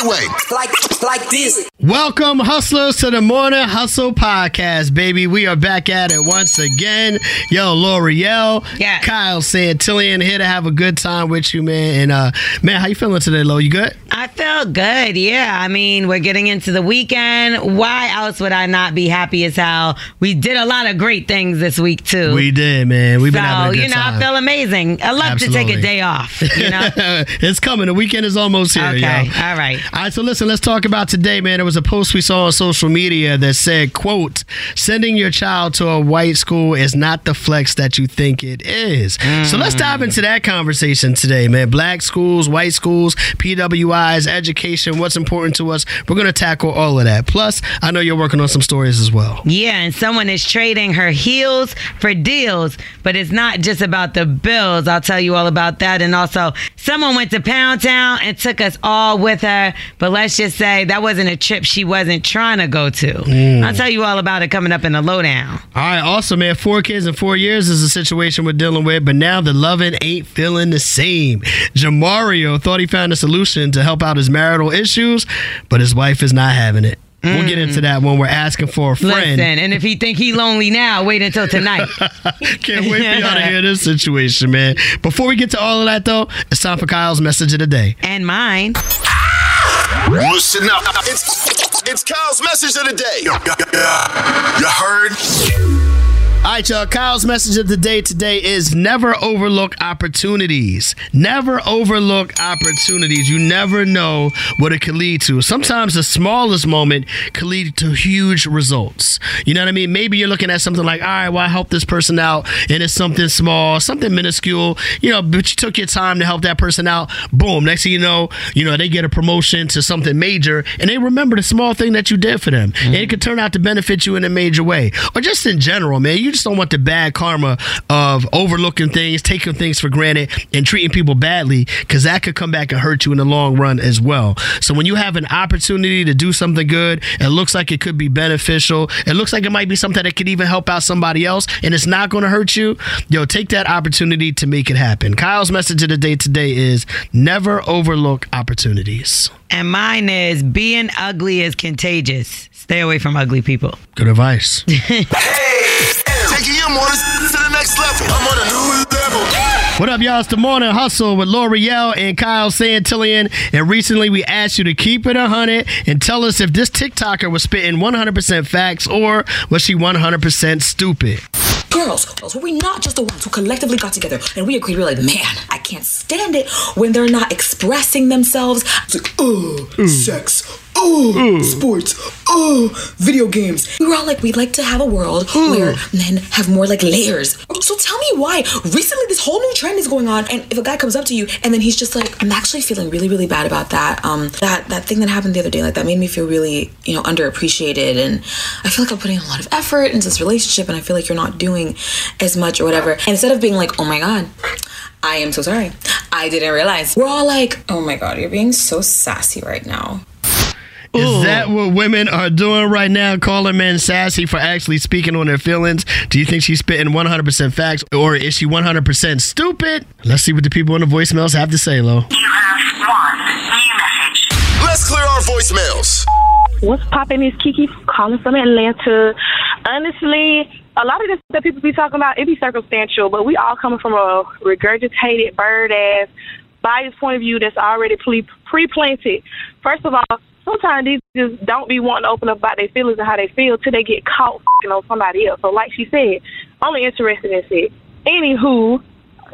Right way. Like, like this. Welcome, hustlers, to the Morning Hustle Podcast, baby. We are back at it once again. Yo, L'Oreal, Yeah. Kyle Santillian here to have a good time with you, man. And uh, man, how you feeling today, Lo? You good? I feel good. Yeah. I mean, we're getting into the weekend. Why else would I not be happy as hell? We did a lot of great things this week too. We did, man. We've been so, having a good you know, time. I feel amazing. I love to take a day off, you know? it's coming. The weekend is almost here, okay. yo. All right. All right, so listen, let's talk about today, man. There was a post we saw on social media that said, quote, sending your child to a white school is not the flex that you think it is. So let's dive mm. into that conversation today, man. Black schools, white schools, PWIs, education, what's important to us. We're going to tackle all of that. Plus, I know you're working on some stories as well. Yeah, and someone is trading her heels for deals, but it's not just about the bills. I'll tell you all about that. And also, someone went to Pound Town and took us all with her, but let's just say that wasn't a trip she wasn't trying to go to. Mm. I'll tell you all about it coming up in the lowdown. All right, also, man, four kids in four years is a situation we're dealing with, but now the loving ain't feeling the same. Jamario thought he found a solution to help out his marital issues, but his wife is not having it. We'll get into mm. that when we're asking for a friend. Listen, and if he think he lonely now, wait until tonight. Can't wait for y'all to hear this situation, man. Before we get to all of that, though, it's time for Kyle's message of the day. and mine. Listen up. It's, it's Kyle's message of the day. You heard? All right, y'all. Kyle's message of the day today is never overlook opportunities. Never overlook opportunities. You never know what it could lead to. Sometimes the smallest moment could lead to huge results. You know what I mean? Maybe you're looking at something like, all right, well, I helped this person out, and it's something small, something minuscule, you know, but you took your time to help that person out. Boom. Next thing you know, you know, they get a promotion to something major, and they remember the small thing that you did for them. And it mm-hmm. could turn out to benefit you in a major way. Or just in general, man. You just don't want the bad karma of overlooking things, taking things for granted, and treating people badly, because that could come back and hurt you in the long run as well. So when you have an opportunity to do something good, it looks like it could be beneficial. It looks like it might be something that could even help out somebody else, and it's not going to hurt you. Yo, take that opportunity to make it happen. Kyle's message of the day today is never overlook opportunities. And mine is being ugly is contagious. Stay away from ugly people. Good advice. Taking your mornings to the next level. I'm on a new level. What up, y'all? It's the Morning Hustle with L'Oreal and Kyle Santillian. And recently we asked you to keep it 100 and tell us if this TikToker was spitting 100% facts or was she 100% stupid. Girls, girls, were we not just the ones who collectively got together and we agreed, we were like, man, I can't stand it when they're not expressing themselves. It's like, oh, sex, oh, sports, oh, video games. We were all like, we'd like to have a world where men have more like layers. So tell me why. Recently, this whole new trend is going on, and if a guy comes up to you and then he's just like, I'm actually feeling really, really bad about that. Um, that that thing that happened the other day, like that made me feel really, you know, underappreciated, and I feel like I'm putting a lot of effort into this relationship, and I feel like you're not doing as much or whatever. And instead of being like, oh my god. I am so sorry. I didn't realize. We're all like, oh my god, you're being so sassy right now. Is that what women are doing right now, calling men sassy for actually speaking on their feelings? Do you think she's spitting 100% facts or is she 100% stupid? Let's see what the people in the voicemails have to say, Lo. You have one new message. Let's clear our voicemails. What's popping is Kiki calling from Atlanta. Honestly, a lot of this that people be talking about, it be circumstantial, but we all coming from a regurgitated bird ass biased point of view that's already pre pre planted. First of all, sometimes these just don't be wanting to open up about their feelings and how they feel till they get caught fing on somebody else. So like she said, only interested in sex. Anywho,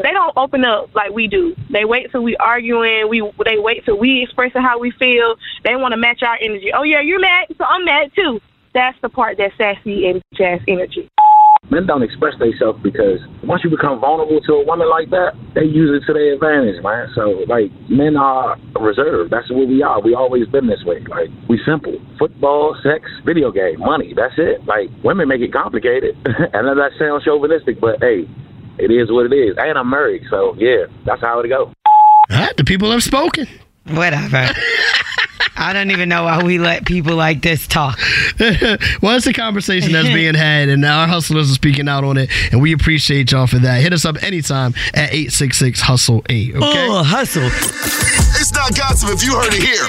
they don't open up like we do. They wait till we arguing. We they wait till we expressing how we feel. They want to match our energy. Oh yeah, you're mad, so I'm mad too. That's the part that's sassy and jazz energy. Men don't express themselves because once you become vulnerable to a woman like that, they use it to their advantage, man. So like men are reserved. That's what we are. We always been this way. Like we simple. Football, sex, video game, money. That's it. Like women make it complicated. and that sounds chauvinistic, but hey, it is what it is. And I'm married, so yeah, that's how it go. All right, the people have spoken. Whatever. I don't even know why we let people like this talk. well, it's a conversation that's being had, and our hustlers are speaking out on it, and we appreciate y'all for that. Hit us up anytime at 866 Hustle 8. Okay? Oh, hustle. It's not gossip if you heard it here.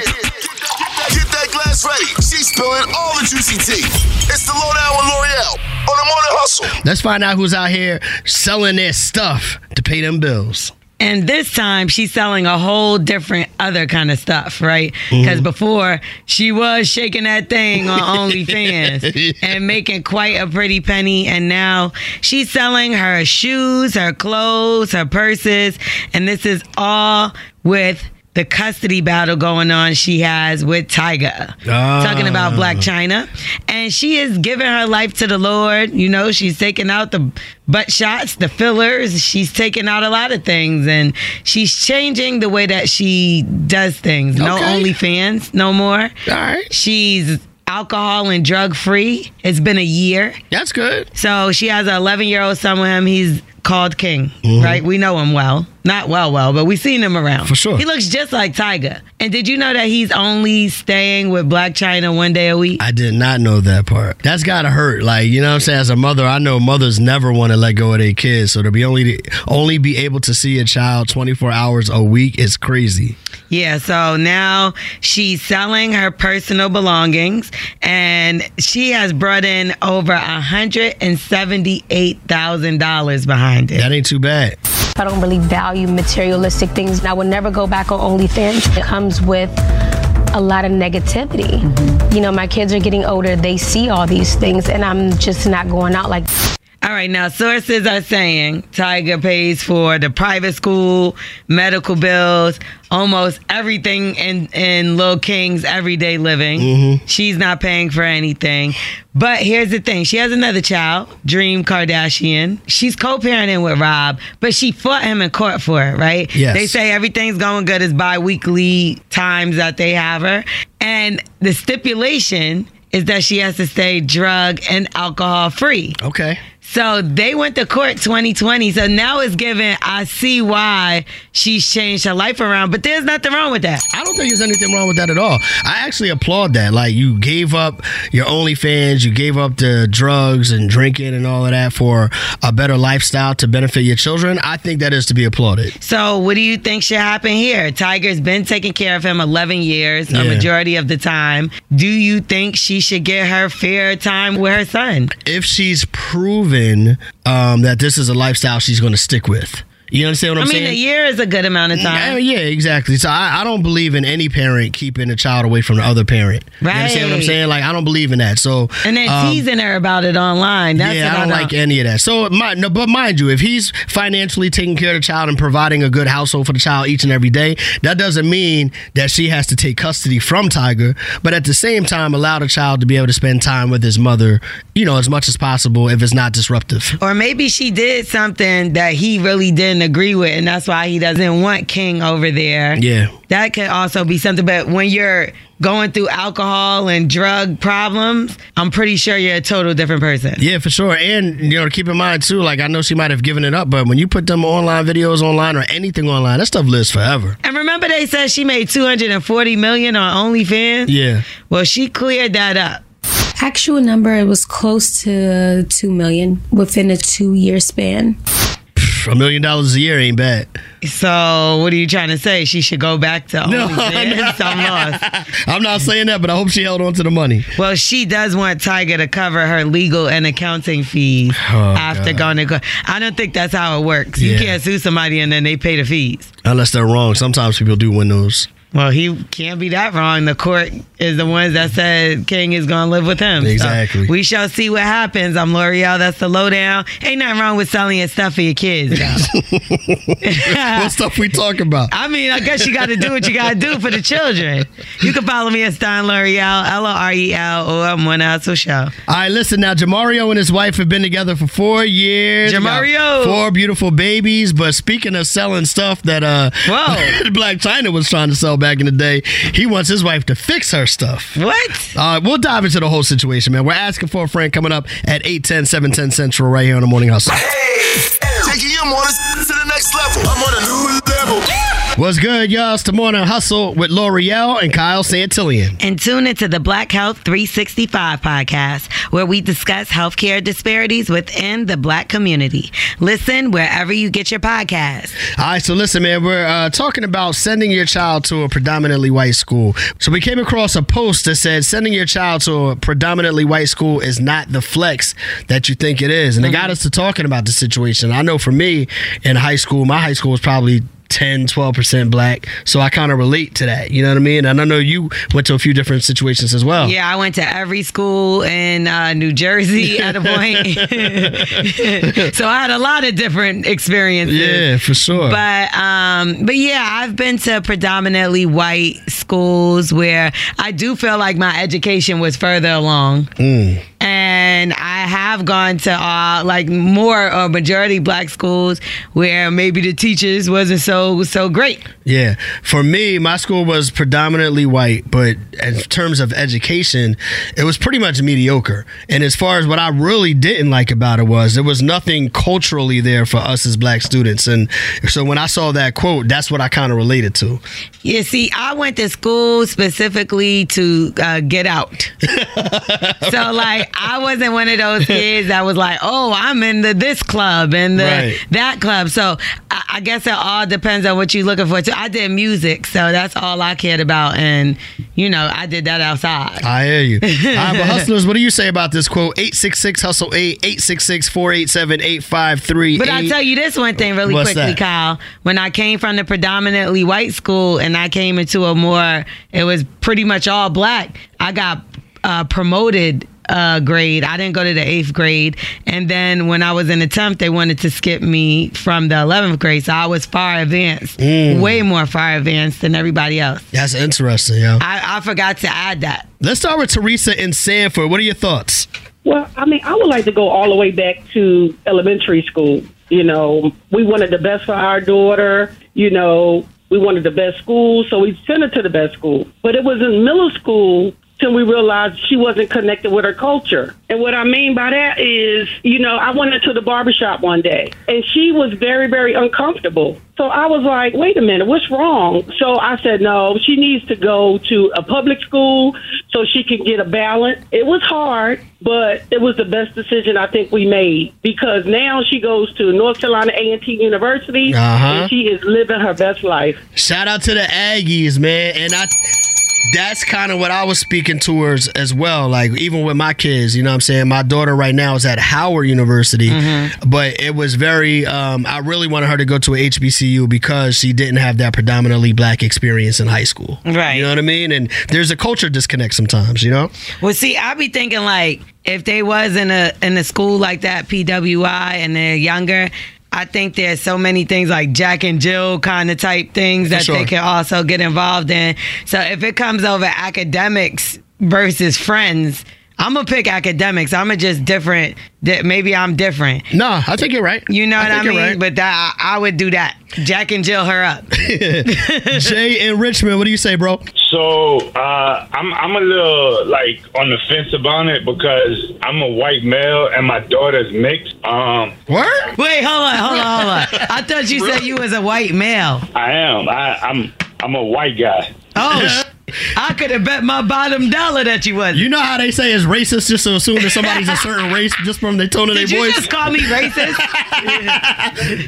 Get that glass ready. She's spilling all the juicy tea. It's the lowdown with L'Oreal on the morning hustle. Let's find out who's out here selling their stuff to pay them bills. And this time she's selling a whole different other kind of stuff, right? Mm-hmm. Because before she was shaking that thing on OnlyFans and making quite a pretty penny. And now she's selling her shoes, her clothes, her purses. And this is all with the custody battle going on she has with Tyga. Ah. Talking about Blac Chyna. And she is giving her life to the Lord. You know, she's taking out the butt shots, the fillers. She's taking out a lot of things. And she's changing the way that she does things. No Okay. OnlyFans no more. All right. She's alcohol and drug free. It's been a year. That's good. So she has an 11 year old son with him. He's called King, Mm-hmm. right? We know him well. Not well, well, but we've seen him around. For sure. He looks just like Tyga. And did you know that he's only staying with Blac Chyna one day a week? I did not know that part. That's gotta hurt. Like, you know what I'm saying? As a mother, I know mothers never want to let go of their kids. So to be only only be able to see a child 24 hours a week is crazy. Yeah, so now she's selling her personal belongings and she has brought in over $178,000 behind it. That ain't too bad. I don't really value materialistic things. I would never go back on OnlyFans. It comes with a lot of negativity. Mm-hmm. You know, my kids are getting older, they see all these things, and I'm just not going out like All right, now sources are saying Tyga pays for the private school, medical bills, almost everything in in Lil King's everyday living. Mm-hmm. She's not paying for anything. But here's the thing: she has another child, Dream Kardashian. She's co-parenting with Rob, but she fought him in court for it, right? Yes. They say everything's going good. It's bi-weekly times that they have her, and the stipulation is that she has to stay drug and alcohol free. Okay. So they went to court 2020. So now it's given, I see why she's changed her life around, but there's nothing wrong with that. I don't think there's anything wrong with that at all. I actually applaud that. Like you gave up your OnlyFans, you gave up the drugs and drinking and all of that for a better lifestyle to benefit your children. I think that is to be applauded. So what do you think should happen here? Tyga's been taking care of him 11 years, a majority of the time. Do you think she should get her fair time with her son? If she's proven um, that this is a lifestyle she's going to stick with. You understand what I I'm mean, saying? I mean, a year is a good amount of time. yeah, exactly. So I, I don't believe in any parent keeping a child away from the other parent. You understand what I'm saying? Like I don't believe in that. So And then um, teasing her about it online. That's yeah, I don't know. like any of that. So, my, no, but mind you, if he's financially taking care of the child and providing a good household for the child each and every day, that doesn't mean that she has to take custody from Tyga. But at the same time, allow the child to be able to spend time with his mother, you know, as much as possible if it's not disruptive. Or maybe she did something that he really didn't agree with, and that's why he doesn't want King over there. Yeah. That could also be something. But when you're going through alcohol and drug problems, I'm pretty sure you're a total different person. Yeah, for sure. And, you know, keep in mind, too, like, I know she might have given it up, but when you put them online videos online or anything online, that stuff lives forever. And remember, they said she made 240 million on OnlyFans. Yeah. Well, she cleared that up. actual number it was close to 2 million within a 2 year span. A million dollars a year ain't bad. So, what are you trying to say? She should go back to OnlyFans? I'm lost. I'm not saying that, but I hope she held on to the money. Well, she does want Tyga to cover her legal and accounting fees oh, after God. going to court. I don't think that's how it works. You can't sue somebody and then they pay the fees. Unless they're wrong. Sometimes people do win those. Well, he can't be that wrong. The court is the ones that said King is going to live with him. So Exactly. we shall see what happens. I'm L'Oreal. That's the lowdown. Ain't nothing wrong with selling your stuff for your kids. what stuff we talking about? I mean, I guess you got to do what you got to do for the children. You can follow me at Stein L'Oreal, L O R E L, or I'm one Hustle Show. All right, listen now. Jamario and his wife have been together for four years. Jamario! four beautiful babies. But speaking of selling stuff that uh, Whoa. Blac Chyna was trying to sell back in the day, he wants his wife to fix her stuff. What? Uh, we'll dive into the whole situation, man. We're asking for a friend coming up at 810, 710 Central right here on the Morning Hustle. Taking your mornings to the next level. I'm on a new level. What's good, y'all? It's the Morning Hustle with L'Oreal and Kyle Santillian. And tune into the Black Health 365 podcast, where we discuss healthcare disparities within the black community. Listen wherever you get your podcast. All right, so listen, man, we're uh, talking about sending your child to a predominantly white school. So we came across a post that said sending your child to a predominantly white school is not the flex that you think it is. And it got us to talking about the situation. I know for me in high school, my high school was probably 10, 12% black. So I kind of relate to that. You know what I mean? And I know you went to a few different situations as well. Yeah, I went to every school in uh, New Jersey at a point. so I had a lot of different experiences. Yeah, for sure. But um, but yeah, I've been to predominantly white schools where I do feel like my education was further along. Mm. And I have gone to uh, like more or majority black schools where maybe the teachers wasn't so so great. Yeah. For me, my school was predominantly white, but in terms of education, it was pretty much mediocre. And as far as what I really didn't like about it was there was nothing culturally there for us as black students. And so when I saw that quote, that's what I kind of related to. Yeah, see, I went to school specifically to uh, get out. so, like, I wasn't one of those kids that was like, oh, I'm in the this club and the Right. that club. So, I, I guess it all depends on what you're looking for. Too. I did music, so that's all I cared about. And, you know, I did that outside. I hear you. All right, but hustlers, what do you say about this quote? 866 Hustle 8, 866 487 8538. But I'll tell you this one thing really What's quickly, that? Kyle. When I came from the predominantly white school and I came into a more, it was pretty much all black, I got uh, promoted uh, grade. I didn't go to the eighth grade. And then when I was in the 10th, they wanted to skip me from the 11th grade. So I was far advanced, Mm. way more far advanced than everybody else. That's interesting, yo. I, I forgot to add that. Let's start with Teresa in Sanford. What are your thoughts? Well, I mean, I would like to go all the way back to elementary school. You know, we wanted the best for our daughter. You know, we wanted the best school, so we sent her to the best school. But it was in middle school till we realized she wasn't connected with her culture. And what I mean by that is, you know, I went into the barbershop one day and she was very, very uncomfortable. So I was like, wait a minute, what's wrong? So I said, no, she needs to go to a public school so she can get a balance. It was hard, but it was the best decision I think we made because now she goes to North Carolina A&T University Uh-huh. and she is living her best life. Shout out to the Aggies, man. And I that's kind of what I was speaking towards as well. Like even with my kids, you know what I'm saying? My daughter right now is at Howard University, but it was very um, I really wanted her to go to a HBCU because she didn't have that predominantly black experience in high school. Right. You know what I mean? And there's a culture disconnect sometimes, you know? Well, see, I be thinking like if they was in a in a school like that, PWI, and they're younger. I think there's so many things like Jack and Jill kind of type things that sure. they can also get involved in. So if it comes over academics versus friends, I'm gonna pick academics. I'm gonna just different. di- Maybe I'm different. No, I think you're right. You know what I mean? right. But that, I I would do that. Jack and Jill her up. Jay in Richmond, what do you say, bro? So uh, I'm I'm a little like on the fence about it because I'm a white male and my daughter's mixed. Um, Word? Wait, hold on, hold on, hold on. I thought you said you was a white male. I am. I, I'm I'm a white guy. Oh, sh- I could have bet my bottom dollar that you wasn't. You know how they say it's racist just to assume that somebody's a certain race just from the tone of their voice? Did you voice? just call me racist?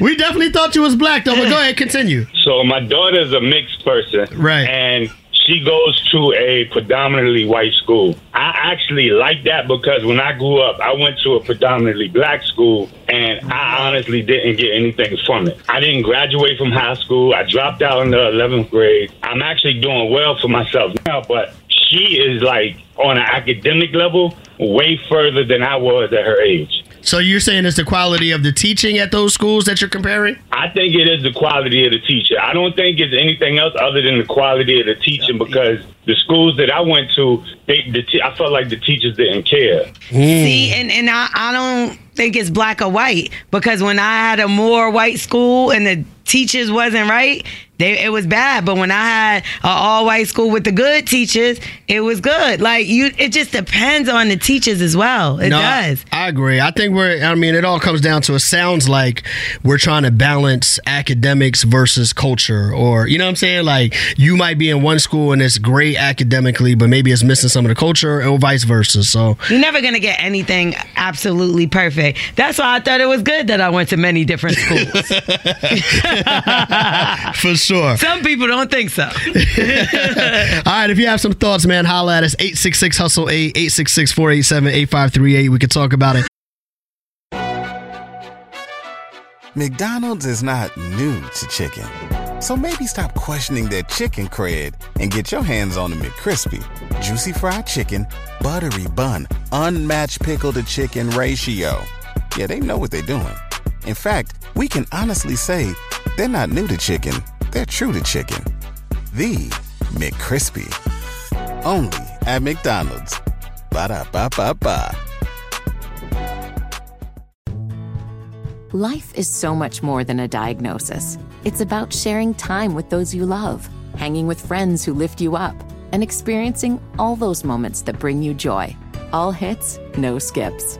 we definitely thought you was black though, but go ahead, continue. So my daughter's a mixed person, Right. And she goes to a predominantly white school. I actually like that because when I grew up, I went to a predominantly black school, and I honestly didn't get anything from it. I didn't graduate from high school. I dropped out in the 11th grade. I'm actually doing well for myself now, but she is like on an academic level way further than I was at her age. So you're saying it's the quality of the teaching at those schools that you're comparing? I think it is the quality of the teacher. I don't think it's anything else other than the quality of the teaching because the schools that I went to, they, the te- I felt like the teachers didn't care. Hmm. See, and, and I, I don't think it's black or white because when I had a more white school and the teachers wasn't right, they it was bad. But when I had an all white school with the good teachers, it was good. Like you, it just depends on the teachers as well. It No, does. I agree. I think we're. I mean, it all comes down to. It sounds like we're trying to balance academics versus culture, or you know what I'm saying. Like you might be in one school and it's great academically, but maybe it's missing some of the culture, or vice versa. So You're never gonna get anything absolutely perfect. That's why I thought it was good that I went to many different schools. for sure. Some people don't think so. All right, if you have some thoughts, man, holla at us 866 Hustle 8 866 487 8538. We can talk about it. McDonald's is not new to chicken. So maybe stop questioning their chicken cred and get your hands on the McCrispy. Juicy fried chicken, buttery bun, unmatched pickle to chicken ratio. Yeah, they know what they're doing. In fact, we can honestly say they're not new to chicken, they're true to chicken. The McCrispy. Only at McDonald's. Ba da ba ba ba. Life is so much more than a diagnosis. It's about sharing time with those you love, hanging with friends who lift you up, and experiencing all those moments that bring you joy. All hits, no skips.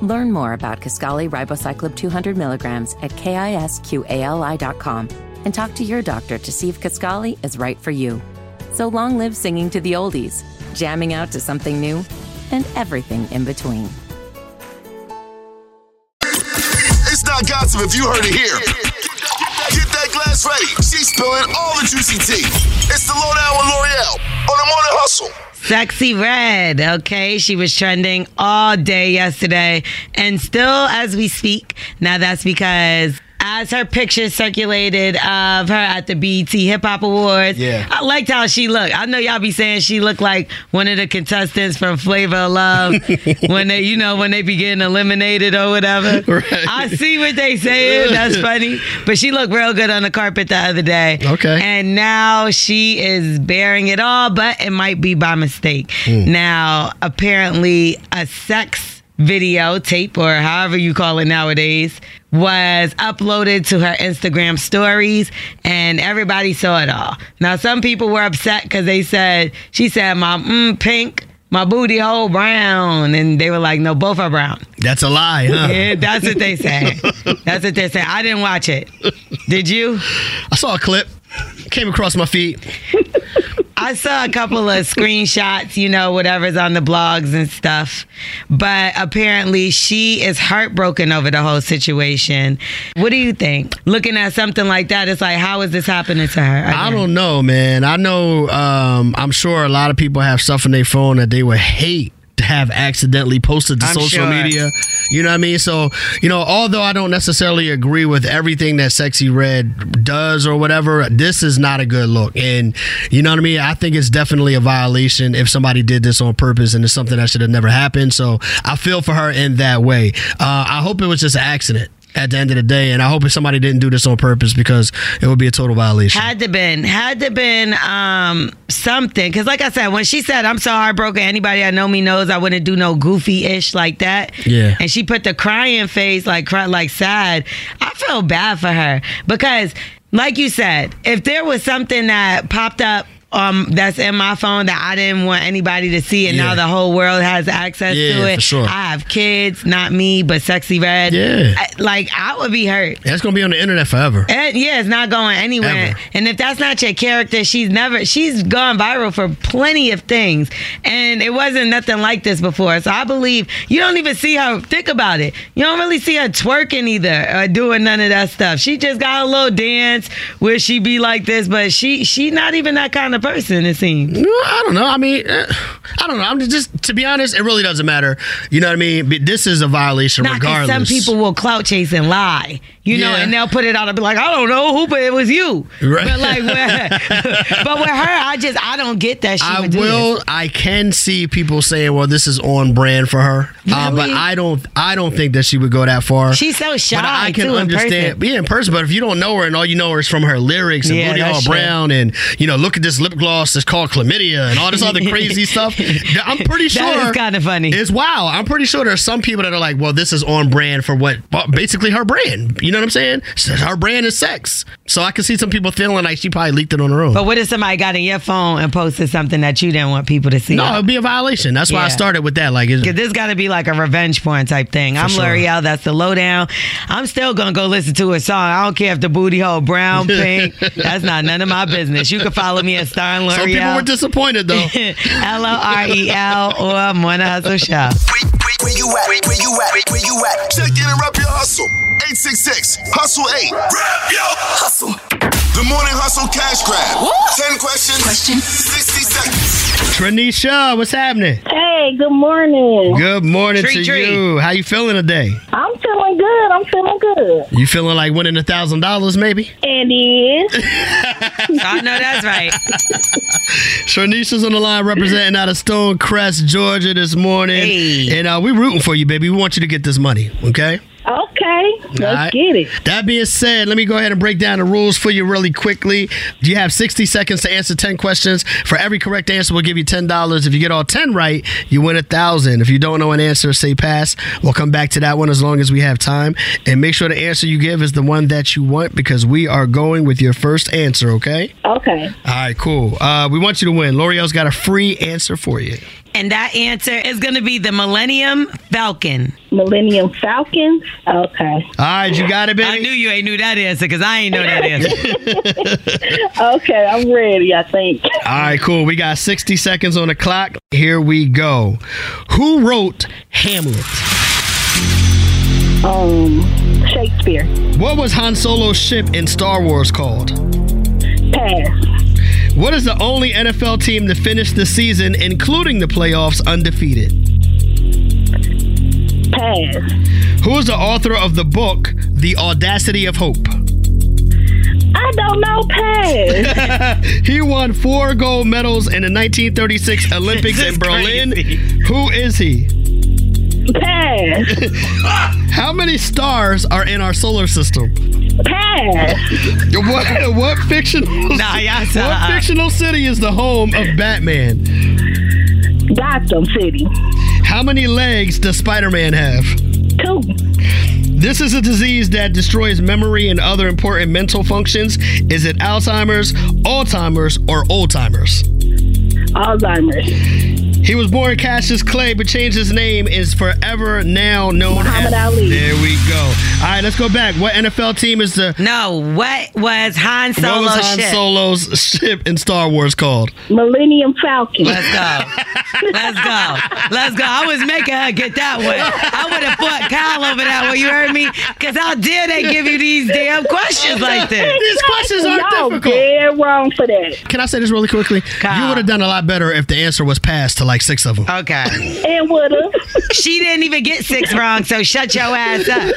Learn more about Kisqali ribociclib 200 milligrams at kisqali.com and talk to your doctor to see if Kisqali is right for you. So long live singing to the oldies, jamming out to something new, and everything in between. It's not gossip if you heard it here. Get that glass ready. She's spilling all the juicy tea. It's the lowdown with L'Oreal on the morning hustle. Sexxy Red, okay? She was trending all day yesterday and still as we speak. Now that's because as her picture circulated of her at the BET Hip Hop Awards, Yeah. I liked how she looked. I know y'all be saying she looked like one of the contestants from Flavor of Love when they, you know, when they be getting eliminated or whatever. Right. I see what they saying. That's funny. But she looked real good on the carpet the other day. Okay. And now she is bearing it all, but it might be by mistake. Hmm. Now, apparently, a sex video tape, or however you call it nowadays, was uploaded to her Instagram stories, and everybody saw it all. Now, some people were upset because they said, she said, my mm, pink. My booty hole brown, and they were like, "No, both are brown." That's a lie, huh? Yeah, that's what they say. That's what they say. I didn't watch it. Did you? I saw a clip, came across my feed. I saw a couple of screenshots, you know, whatever's on the blogs and stuff. But apparently she is heartbroken over the whole situation. What do you think? Looking at something like that, it's like, how is this happening to her? I don't know, man. I know. Um, I'm sure a lot of people have stuff on their phone that they would hate have accidentally posted to I'm social sure. media. You know what I mean? So, you know, although I don't necessarily agree with everything that Sexxy Red does or whatever, this is not a good look. And you know what I mean? I think it's definitely a violation if somebody did this on purpose and it's something that should have never happened. So I feel for her in that way. Uh, I hope it was just an accident. At the end of the day, and I hope if somebody didn't do this on purpose because it would be a total violation. Had to been, had to been um, something. Because, like I said, when she said, "I'm so heartbroken," anybody I know me knows I wouldn't do no goofy ish like that. Yeah. And she put the crying face, like cry, like sad. I feel bad for her because, like you said, if there was something that popped up. Um, that's in my phone that I didn't want anybody to see, and Yeah. now the whole world has access Yeah, to it. sure. I have kids, not me, but Sexxy Red. Yeah. I- like I would be hurt. That's gonna be on the internet forever. And yeah, it's not going anywhere. Ever. And if that's not your character, she's never she's gone viral for plenty of things. And it wasn't nothing like this before. So I believe you don't even see her think about it. You don't really see her twerking either or doing none of that stuff. She just got a little dance where she be like this, but she she not even that kind of person, it seems. I don't know. I mean, eh, I don't know. I'm just to be honest, it really doesn't matter. You know what I mean? This is a violation Not regardless. some people will clout chase and lie, you know, Yeah. and they'll put it out and be like, I don't know who, but it was you. Right. But like, with, but with her, I just I don't get that. She I will. I can see people saying, "Well, this is on brand for her," uh, but I don't. I don't think that she would go that far. She's so shy But I can too understand. being Yeah, in person. But if you don't know her and all you know her is from her lyrics and Yeah, Booty true. Brown and you know, look at this lip gloss It's called chlamydia and all this other crazy stuff, I'm pretty sure That is kinda funny. It's wow. I'm pretty sure there's some people that are like, well, this is on brand for what basically her brand. You know what I'm saying? Her brand is sex. So I can see some people feeling like she probably leaked it on her own. But what if somebody got in your phone and posted something that you didn't want people to see? no, it'd be a violation. That's why I started with that. Like, Cause this got to be like a revenge porn type thing. I'm sure. L'Oreal. That's the lowdown. I'm still gonna go listen to a song. I don't care if the booty hole brown, pink. That's not none of my business. You can follow me at Star and L'Oreal. some people were disappointed though. L O R E L or Morning Hustle Show. Where you at? Where you at? Where you at? Check in and rep your hustle. 866 Hustle 8. Rep your hustle. The Morning Hustle Cash Grab. 10 questions. Question. 60 seconds. Tranisha, what's happening? Hey, good morning. Good morning Treat, to treat. you. How you feeling today? I'm feeling good. I'm feeling good. You feeling like winning a thousand dollars, maybe? And is I know that's right. Tranisha's on the line representing out of Stonecrest, Georgia this morning. Hey. And uh, we rooting for you, baby. We want you to get this money, okay? Okay. Let's Alright. get it. That being said, let me go ahead and break down the rules for you really quickly. You have 60 seconds to answer 10 questions. For every correct answer, we'll give you $10. If you get all 10 right, you win a 1000 If you don't know an answer, say pass. We'll come back to that one as long as we have time. And make sure the answer you give is the one that you want because we are going with your first answer, okay? Okay. All right, cool. Uh, we want you to win. L'Oreal's got a free answer for you. And that answer is gonna be the Millennium Falcon. Millennium Falcon? Okay. All right, you got it, baby? I knew you ain't knew that answer because I ain't know that answer. Okay, I'm ready, I think. All right, cool. We got 60 seconds on the clock. Here we go. Who wrote Hamlet? Um, Shakespeare. What was Han Solo's ship in Star Wars called? Pass. What is the only NFL team to finish the season, including the playoffs, undefeated? Pass. Who is the author of the book, The Audacity of Hope? I don't know. Pass. he won four gold medals in the 1936 Olympics in Berlin. crazy. Who is he? Pass. How many stars are in our solar system? Pass. What, what fictional Nah, y'all what suck. fictional city is the home of Batman? Gotham City. How many legs does Spider-Man have? Two. This is a disease that destroys memory and other important mental functions. Is it Alzheimer's, Alzheimer's, or Oldtimers? Alzheimer's. He was born Cassius Clay, but changed his name. Is forever now known as Muhammad as. Ali. There we go. All right, let's go back. What NFL team is the? No, what was Han What was Han ship? Solo's ship in Star Wars called? Millennium Falcon. Let's go. Let's go. Let's go. I was making her get that one. I would have fought Kyle over that one. You heard me? Because how dare they give you these damn questions like this? These questions are Y'all difficult. dead wrong for that. Can I say this really quickly? Kyle. You would have done a lot better if the answer was passed to like six of them. Okay. And woulda. She didn't even get six wrong, so shut your ass up.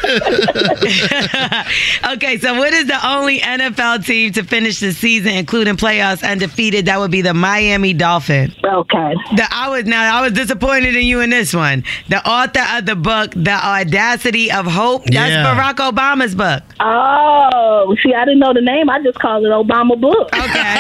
okay, so what is the only NFL team to finish the season, including playoffs, undefeated? That would be the Miami Dolphins. Okay. The, I was now I was disappointed in you in this one. The author of the book, The Audacity of Hope. That's Yeah. Barack Obama's book. Oh, see, I didn't know the name. I just called it Obama book. Okay.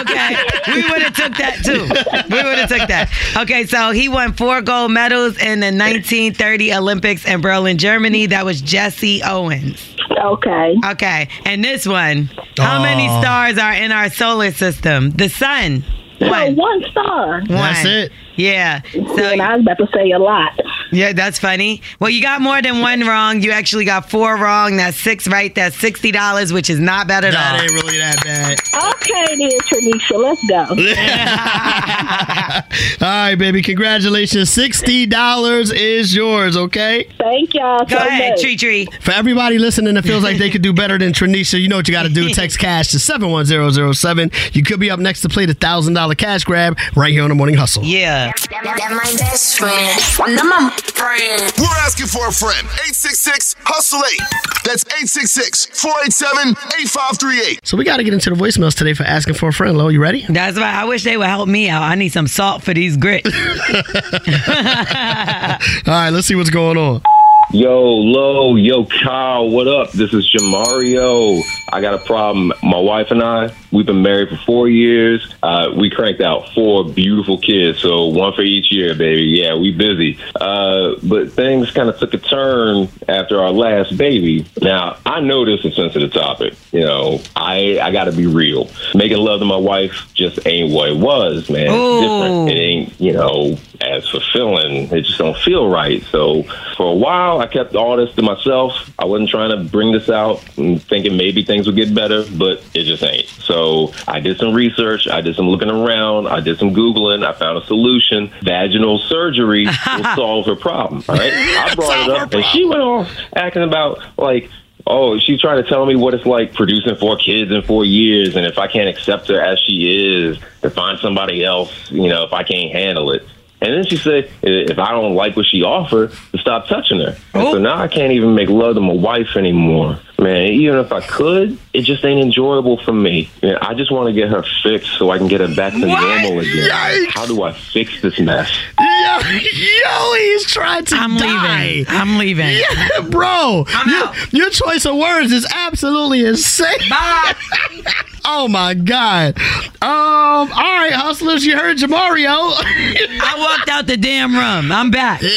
Okay. We would have took that too. We would have took that. Okay, so he won four gold medals in the 1930 Olympics in Berlin, Germany. That was Jesse Owens. Okay. Okay. And this one, how many stars are in our solar system? The sun. So One. one star. That's it. Yeah. and So I was about to say a lot. yeah, that's funny. Well, you got more than one wrong. You actually got four wrong. That's six right. That's sixty dollars, which is not bad at That all. That ain't really that bad. Okay, then, Tranisha, let's go. All right, baby. Congratulations. $60 is yours, okay? Thank y'all Go so ahead, much. tree tree. For everybody listening that feels like they could do better than Tranisha, you know what you got to do. Text cash to 71007. You could be up next to play the $1,000 cash grab right here on the Morning Hustle. Yeah. That my best friend. I'm my friend. We're asking for a friend. 866 Hustle 8. That's 866 487 8538. So we got to get into the voicemails today for asking for a friend. Lo, you ready? That's why I wish they would help me out. I need some salt for these grits. All right, let's see what's going on. Yo, Lo, yo, Kyle, what up? This is Jamario. I got a problem. My wife and I, We've been married for four years. Uh, we cranked out four beautiful kids, so one for each year, baby. Yeah, we busy. Uh, but things kind of took a turn after our last baby. Now, I know this is a sensitive topic. You know, I I got to be real. Making love to my wife just ain't what it was, man. It's different. It ain't, you know, as fulfilling. It just don't feel right. So for a while, I kept all this to myself. I wasn't trying to bring this out and thinking maybe things would get better, but it just ain't. So I did some research. I did some looking around. I did some Googling. I found a solution. Vaginal surgery will solve her problem. All right. I brought it up and she went off acting about like, Oh, she's trying to tell me what it's like producing four kids in four years, and if I can't accept her as she is, to find somebody else, you know, if I can't handle it. And then she said, if I don't like what she offered, to stop touching her. And so oh. now I can't even make love to my wife anymore. Man, even if I could, it just ain't enjoyable for me. Yeah, I just want to get her fixed so I can get her back to normal again. How do I fix this mess? Yo, yo, he's trying to I'm die. leaving. I'm leaving. Yeah, bro. I'm your, out. your choice of words is absolutely insane. oh my god. Um. All right, hustlers, you heard Jamario. I walked out the damn room. I'm back. Yo,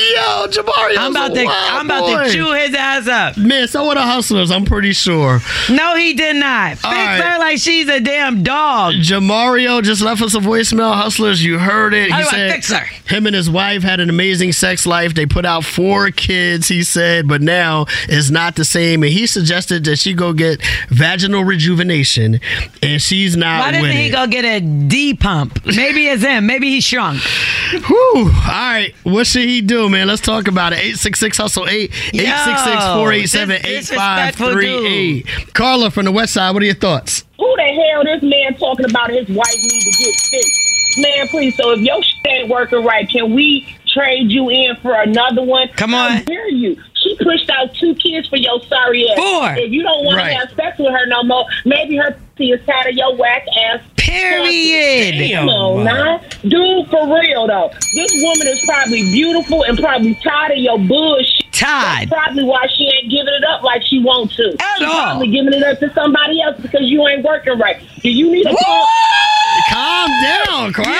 Jamario. I'm about to. I'm about to chew his ass up. Man, so were the hustlers. I'm pretty sure. No, he did not. Fix right. her like she's a damn dog. Jamario just left us a voicemail. Hustlers, you heard it. He I said fix her? him and his wife had an amazing sex life. They put out four kids, he said, but now it's not the same. And he suggested that she go get vaginal rejuvenation, and she's not Why with doesn't he it. go get a D pump? Maybe it's him. Maybe he shrunk. Whew. All right, what should he do, man? Let's talk about it. 866 Hustle 8 866 487 this 8538. Carla from the West Side, what are your thoughts? Who the hell this man talking about his wife need to get fixed? Man, please. So if your shit ain't working right, can we trade you in for another one? Come How on. dare you? She pushed out two kids for your sorry ass. Four. If you don't want Right. to have sex with her no more, maybe her pussy is tired of your whack ass. Period. Come on, now. Dude, for real though. This woman is probably beautiful and probably tired of your bullshit. Tired. That's probably why she ain't giving it up like she wants to. At She all. probably giving it up to somebody else because you ain't working right. Do you need a call? Calm down, Carla.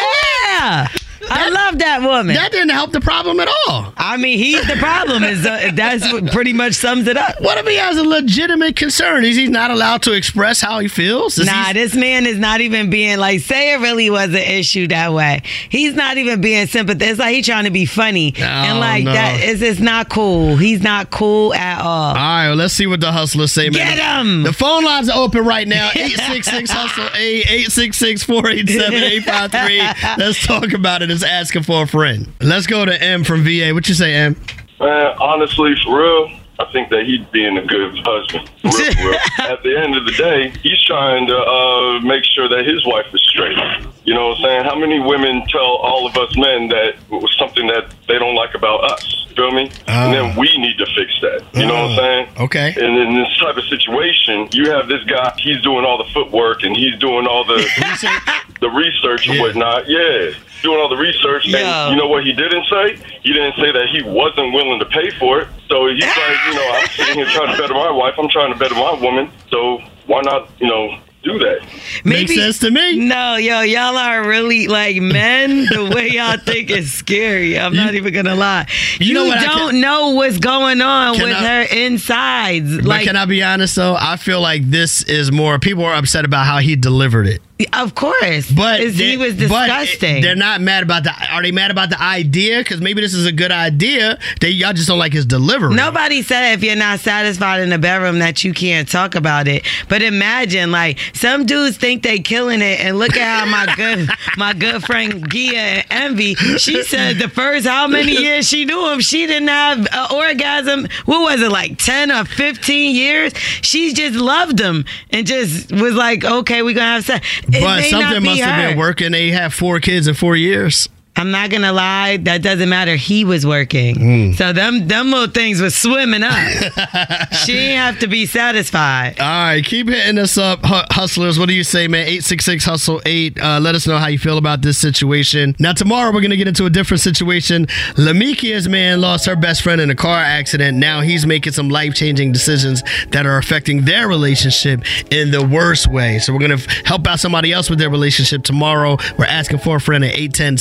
Yeah. I love that woman. That didn't help the problem at all. I mean, he's the problem. Is uh, that's what pretty much sums it up. What if he has a legitimate concern? Is he not allowed to express how he feels? Is Nah, this man is not even being like, say it really was an issue that way. He's not even being sympathetic. It's like he's trying to be funny. and like no. that is it's not cool. He's not cool at all. All right, well, let's see what the hustlers say, man. Get 'em! The phone lines are open right now 866 Hustle 8 866 487 853. Let's talk about it. It's asking for a friend. Let's go to M from VA. What you say, M? Man, honestly, for real, I think that he's being a good husband. For real, for real. At the end of the day, he's trying to uh, make sure that his wife is straight. You know what I'm saying? How many women tell all of us men that it was something that they don't like about us? Feel me? and then we need to fix that. You know what I'm saying? Okay. And in this type of situation, you have this guy. He's doing all the footwork and he's doing all the the research and whatnot. Yeah, doing all the research. Yeah. And you know what he didn't say? He didn't say that he wasn't willing to pay for it. So he's like, you know, I'm sitting here trying to better my wife. I'm trying to better my woman. So why not, you know, do that? Makes sense to me. No, yo, y'all are really like men. The way y'all think is scary. I'm not even gonna lie. You, know what don't can- know what's going on with I- her insides. But Like, can I be honest though? I feel like this is more people are upset about how he delivered it. Of course, But is he they- was disgusting. they're not mad about the. Are they mad about the idea? Because maybe this is a good idea. They y'all just don't like his delivery. Nobody said if you're not satisfied in the bedroom that you can't talk about it. But imagine, like, some dudes think they killing it, and look at how my good my good friend Gia and Envy. She said the first how many years she knew him, she didn't have an orgasm. What was it like ten or fifteen years? She just loved him and just was like, okay, we're gonna have sex. But something must have been working. They have four kids in four years. I'm not gonna lie, that doesn't matter. He was working. Mm. So them them little things was swimming up. she didn't have to be satisfied. All right, keep hitting us up, hustlers. What do you say, man? 866 Hustle 8. Uh, let us know how you feel about this situation. Now, tomorrow we're going to get into a different situation. Lamikia's man lost her best friend in a car accident. Now he's making some life changing decisions that are affecting their relationship in the worst way. So we're going to help out somebody else with their relationship tomorrow. We're asking for a friend at 810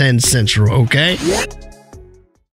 710 Central, okay?